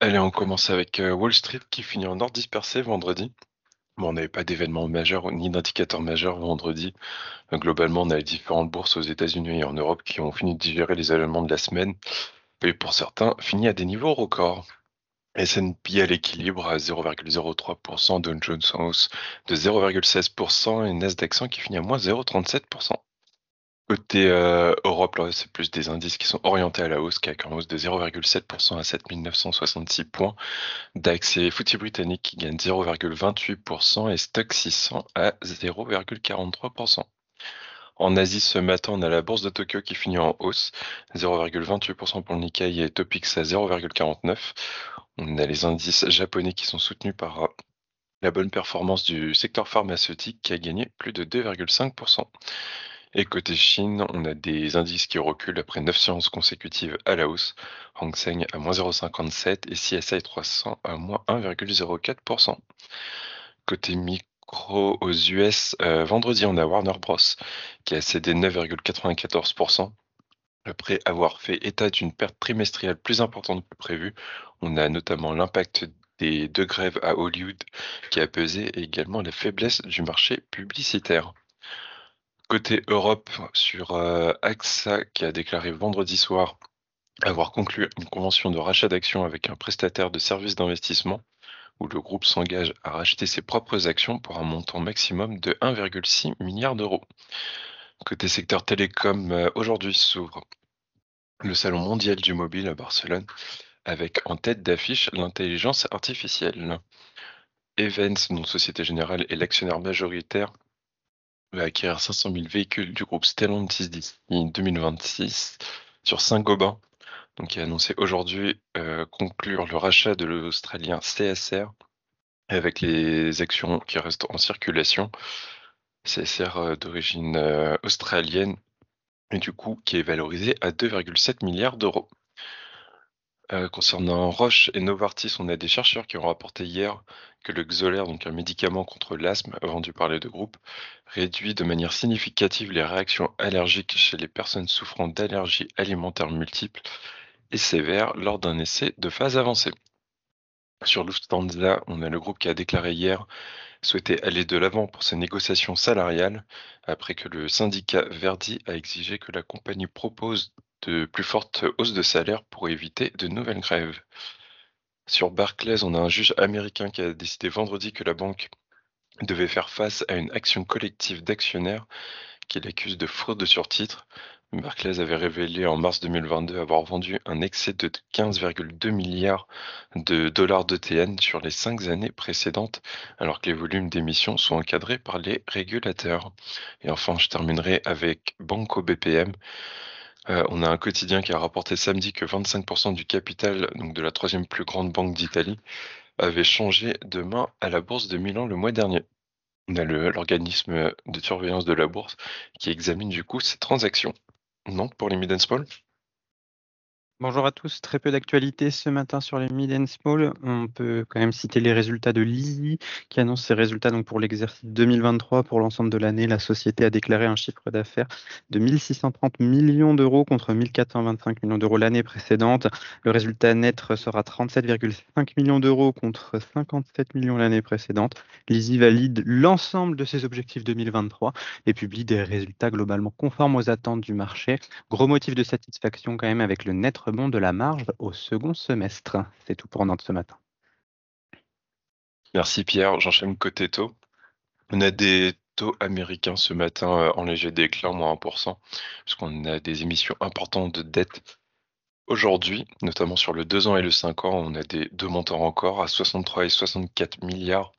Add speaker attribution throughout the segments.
Speaker 1: Allez, on commence avec euh, Wall Street qui finit en ordre dispersé vendredi. Bon, on n'avait pas d'événements majeurs ni d'indicateurs majeurs vendredi. Euh, globalement, on a les différentes bourses aux États-Unis et en Europe qui ont fini de digérer les événements de la semaine. Et pour certains, fini à des niveaux records. S&P à l'équilibre à 0,03%, Dow Jones en hausse de 0,16% et Nasdaq 100 qui finit à moins 0,37%. Côté euh, Europe, c'est plus des indices qui sont orientés à la hausse, CAC en hausse de 0,7% à 7966 points. DAX et FTSE britannique qui gagnent 0,28% et Stock 600 à 0,43%. En Asie, ce matin, on a la bourse de Tokyo qui finit en hausse, 0,28% pour le Nikkei et Topix à 0,49%. On a les indices japonais qui sont soutenus par la bonne performance du secteur pharmaceutique qui a gagné plus de 2,5%. Et côté Chine, on a des indices qui reculent après 9 séances consécutives à la hausse. Hang Seng à moins 0,57 et CSI 300 à moins 1,04%. Côté micro aux US, euh, vendredi, on a Warner Bros. qui a cédé 9,94%. Après avoir fait état d'une perte trimestrielle plus importante que prévu, on a notamment l'impact des deux grèves à Hollywood qui a pesé également la faiblesse du marché publicitaire. Côté Europe, sur euh, AXA qui a déclaré vendredi soir avoir conclu une convention de rachat d'actions avec un prestataire de services d'investissement où le groupe s'engage à racheter ses propres actions pour un montant maximum de 1,6 milliard d'euros. Côté secteur télécom, euh, aujourd'hui s'ouvre le Salon mondial du mobile à Barcelone avec en tête d'affiche l'intelligence artificielle. Events, dont Société Générale est l'actionnaire majoritaire, va acquérir 500 000 véhicules du groupe Stellantis d'ici 2026 sur Saint-Gobain. Donc, il a annoncé aujourd'hui euh, conclure le rachat de l'Australien CSR avec les actions qui restent en circulation. CSR euh, d'origine euh, australienne et du coup qui est valorisé à 2,7 milliards d'euros. Euh, concernant Roche et Novartis, on a des chercheurs qui ont rapporté hier que le Xolair, donc un médicament contre l'asthme vendu par les deux groupes, réduit de manière significative les réactions allergiques chez les personnes souffrant d'allergies alimentaires multiples et sévères lors d'un essai de phase avancée. Sur Lufthansa, on a le groupe qui a déclaré hier souhaiter aller de l'avant pour ses négociations salariales après que le syndicat Verdi a exigé que la compagnie propose de plus fortes hausses de salaire pour éviter de nouvelles grèves. Sur Barclays, on a un juge américain qui a décidé vendredi que la banque devait faire face à une action collective d'actionnaires qui l'accuse de fraude sur titre. Barclays avait révélé en mars 2022 avoir vendu un excès de 15,2 milliards de dollars d'ETN sur les cinq années précédentes, alors que les volumes d'émissions sont encadrés par les régulateurs. Et enfin, je terminerai avec Banco BPM. Euh, on a un quotidien qui a rapporté samedi que 25% du capital donc de la troisième plus grande banque d'Italie avait changé de main à la bourse de Milan le mois dernier. On a l'organisme de surveillance de la bourse qui examine du coup ces transactions. Donc pour les mid small
Speaker 2: Bonjour à tous, très peu d'actualité ce matin sur les mid and small. On peut quand même citer les résultats de l'Easy qui annonce ses résultats donc pour l'exercice 2023. Pour l'ensemble de l'année, la société a déclaré un chiffre d'affaires de 1630 millions d'euros contre 1425 millions d'euros l'année précédente. Le résultat net sera 37,5 millions d'euros contre 57 millions l'année précédente. L'Easy valide l'ensemble de ses objectifs 2023 et publie des résultats globalement conformes aux attentes du marché. Gros motif de satisfaction quand même avec le net de la marge au second semestre. C'est tout pour Nantes ce matin.
Speaker 1: Merci Pierre. J'enchaîne côté taux. On a des taux américains ce matin euh, en léger déclin, moins 1%, puisqu'on a des émissions importantes de dette aujourd'hui, notamment sur le 2 ans et le 5 ans. On a des deux montants encore à 63 et 64 milliards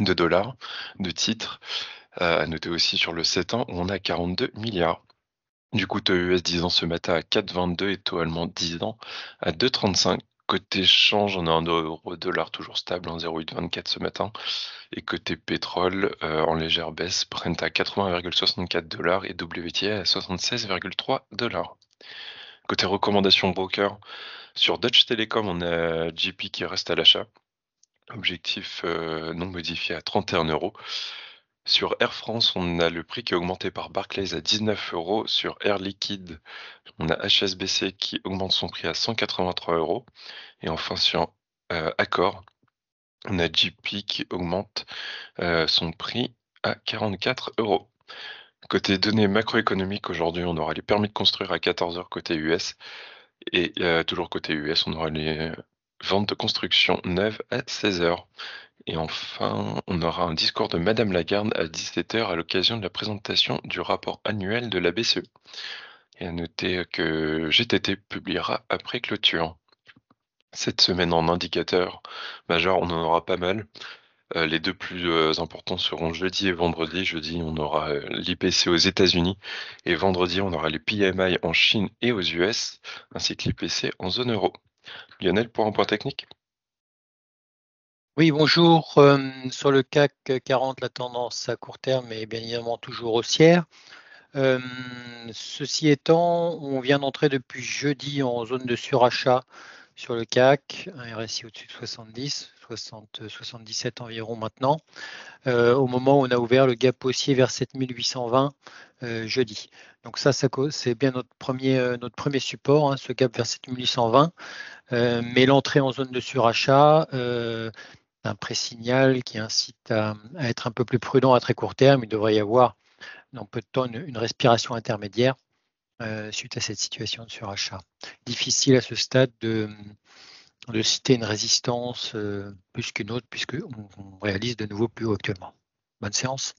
Speaker 1: de dollars de titres. Euh, à noter aussi sur le 7 ans, on a 42 milliards. Du coup, taux US 10 ans ce matin à 4,22 et taux allemand 10 ans à 2,35. Côté change, on a un euro dollar toujours stable en 0,824 ce matin. Et côté pétrole, euh, en légère baisse, Brent à 80,64 dollars et WTI à 76,3 dollars. Côté recommandation broker, sur Dutch Telecom, on a JP qui reste à l'achat. Objectif euh, non modifié à 31 euros. Sur Air France, on a le prix qui est augmenté par Barclays à 19 euros. Sur Air Liquide, on a HSBC qui augmente son prix à 183 euros. Et enfin, sur Accor. On a JP qui augmente son prix à 44 euros. Côté données macroéconomiques, aujourd'hui, on aura les permis de construire à 14h côté US. Et toujours côté US, on aura les ventes de construction neuves à 16h. Et enfin, on aura un discours de Madame Lagarde à 17h à l'occasion de la présentation du rapport annuel de la BCE. Et à noter que GTT publiera après clôture. Cette semaine en indicateur majeur, on en aura pas mal. Euh, les deux plus euh, importants seront jeudi et vendredi. Jeudi, on aura euh, l'IPC aux États-Unis et vendredi, on aura les PMI en Chine et aux US, ainsi que l'IPC en zone euro. Lionel, pour un point technique?
Speaker 3: Oui, bonjour. sur le CAC 40, la tendance à court terme est bien évidemment toujours haussière. ceci étant, on vient d'entrer depuis jeudi en zone de surachat sur le CAC, un RSI au-dessus de 70, 77 environ maintenant, euh, au moment où on a ouvert le gap haussier vers 7820 euh, jeudi. Donc ça, c'est bien notre premier, euh, notre premier support, hein, ce gap vers 7820. mais l'entrée en zone de surachat, un pré-signal qui incite à, être un peu plus prudent à très court terme. Il devrait y avoir dans peu de temps une, respiration intermédiaire suite à cette situation de surachat. Difficile à ce stade de, de citer une résistance euh, plus qu'une autre, puisqu'on on réalise de nouveau plus haut actuellement. Bonne séance.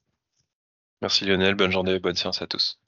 Speaker 1: Merci Lionel, bonne journée, bonne séance à tous.